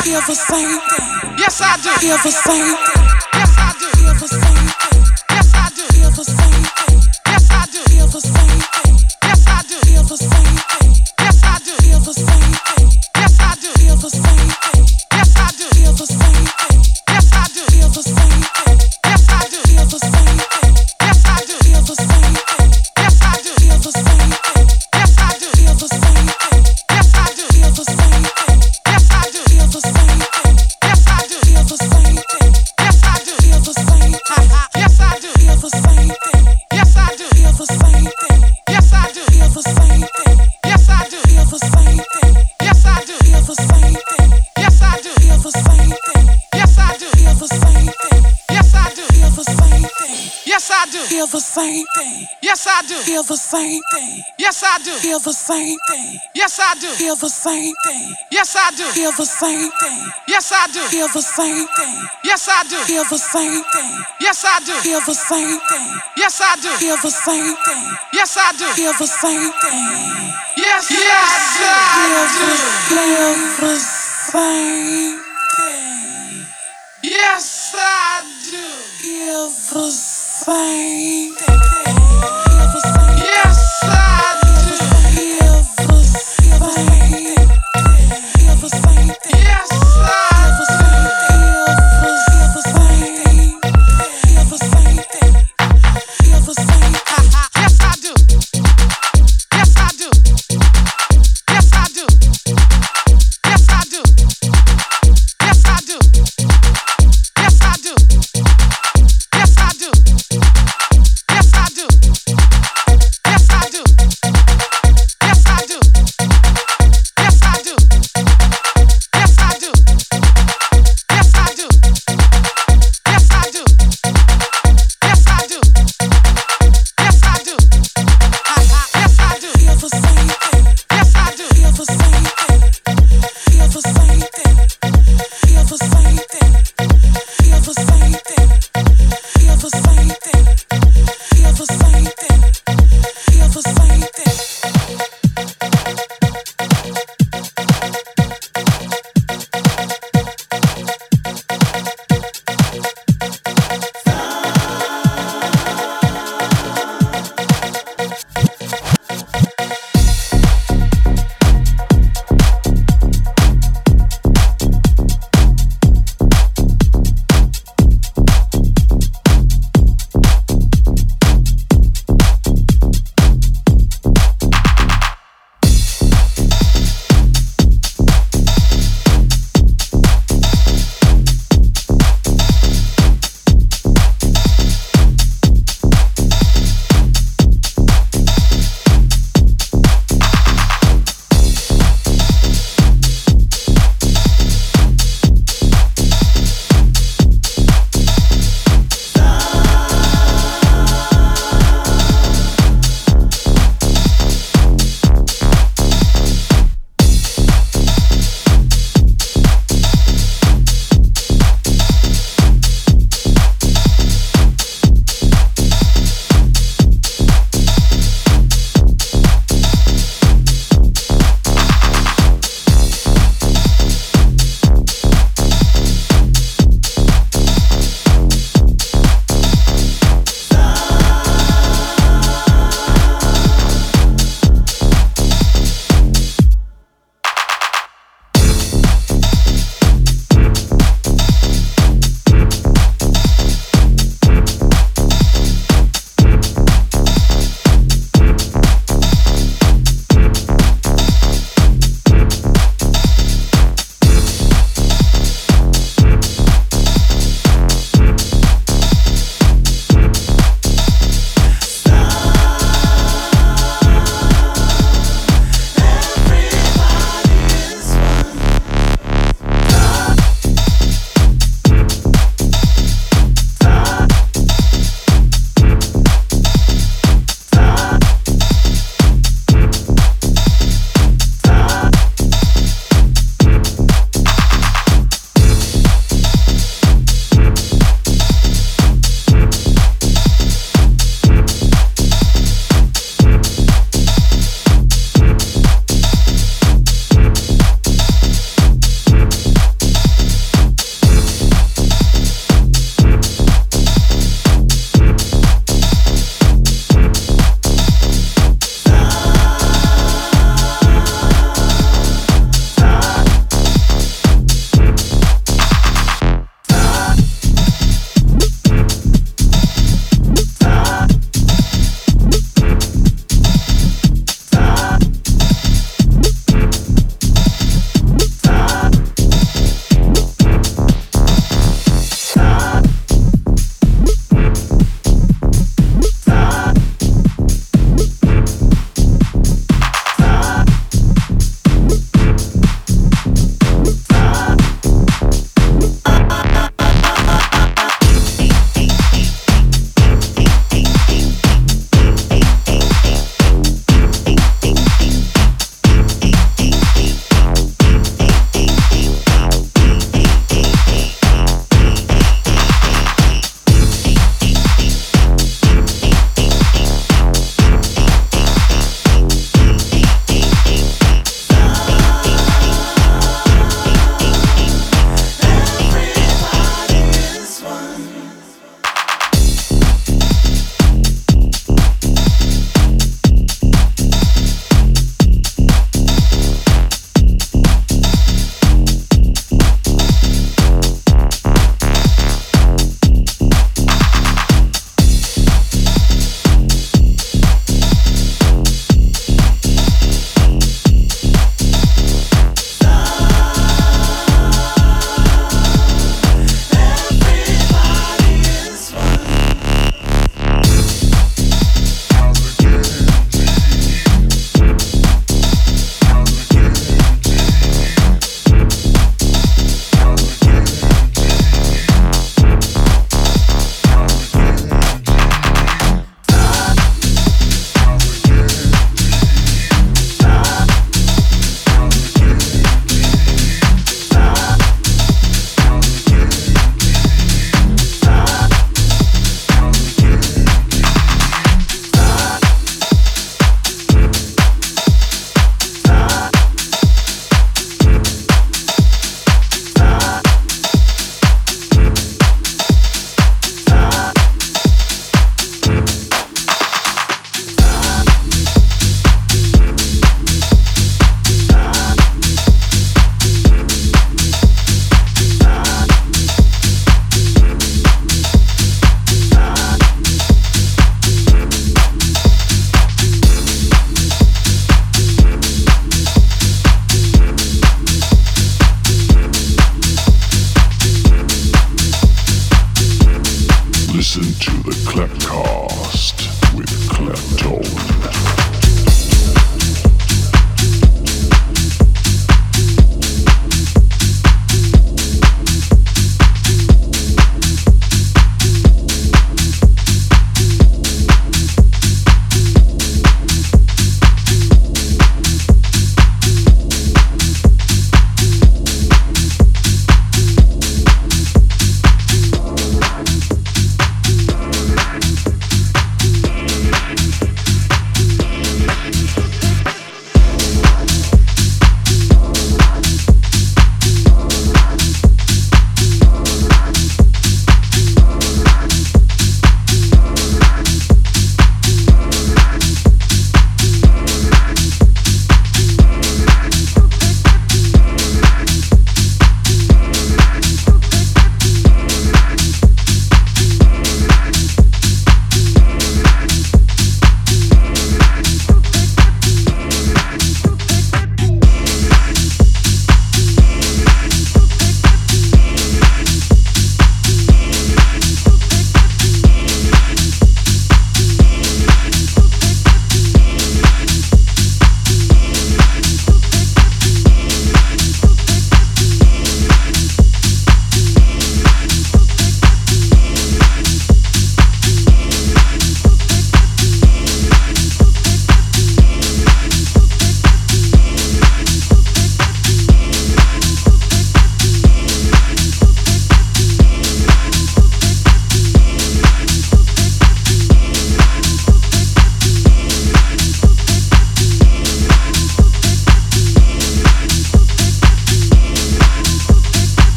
do. Give. Yes, I do. Give a. do. Feel the same thing. Yes, I do. Feel the same thing. Yes, I do. Feel the same thing. Yes, I do. Feel the same thing. Yes, I do. Feel the same thing. Yes, I do. Feel the same thing. Yes, I do. Feel the same thing. Yes, I do. Feel the same thing. Yes, yes, I do. Feel the same thing. Yes, I do. Feel the same thing.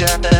Yeah.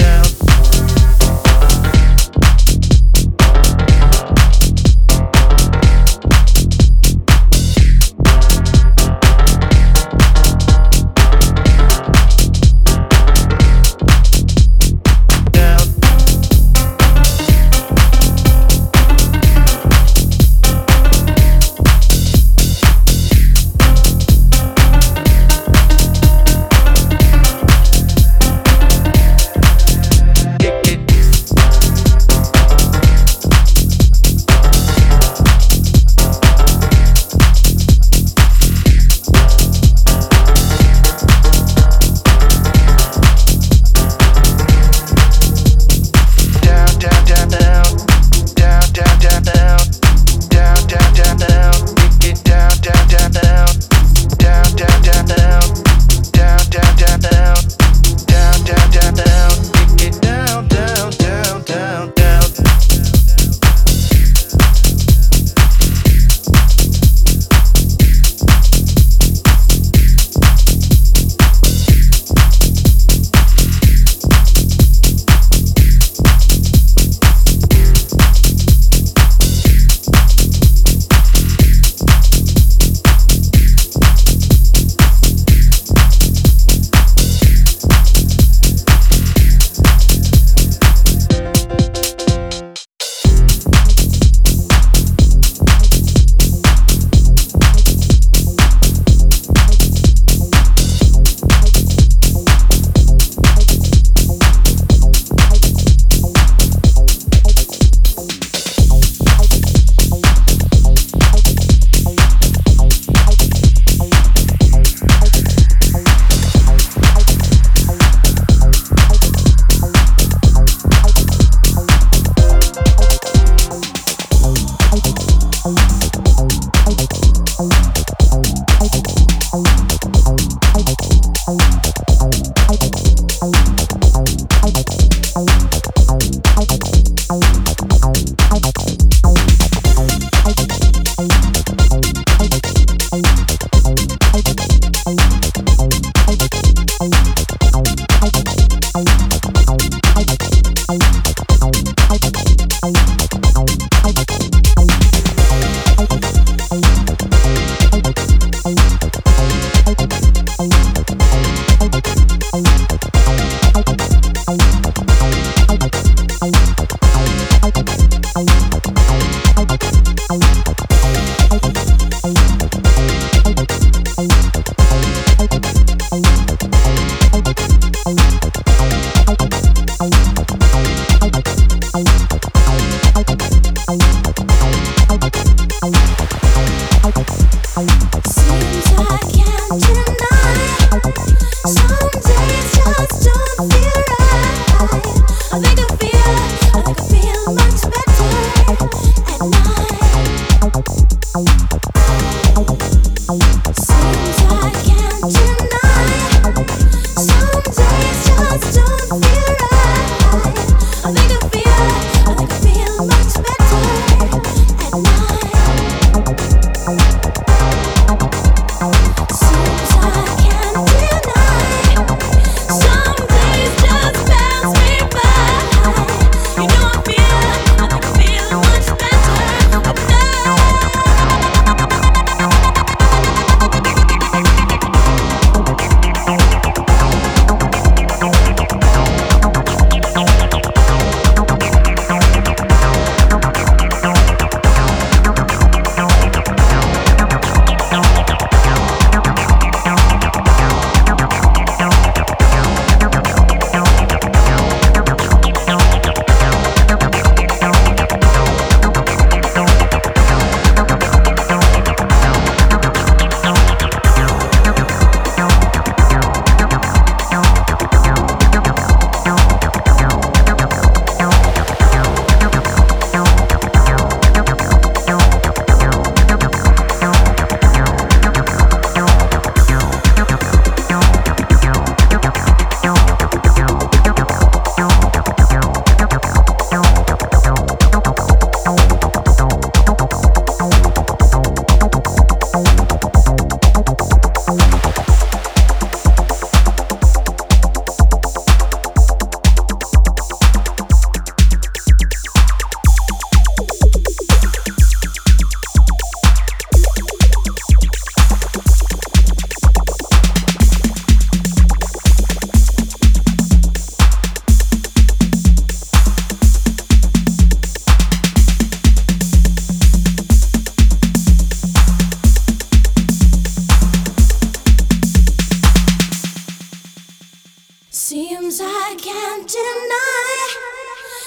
Seems I can't deny.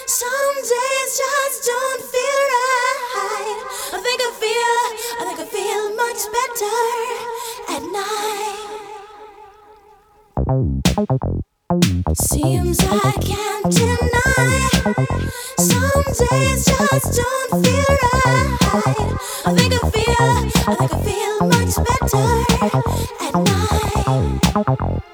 Some days just don't feel right. I think I feel, I think I feel much better at night. Seems I can't deny. Some days just don't feel right. I think I feel, I think I feel much better at night.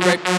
Coast.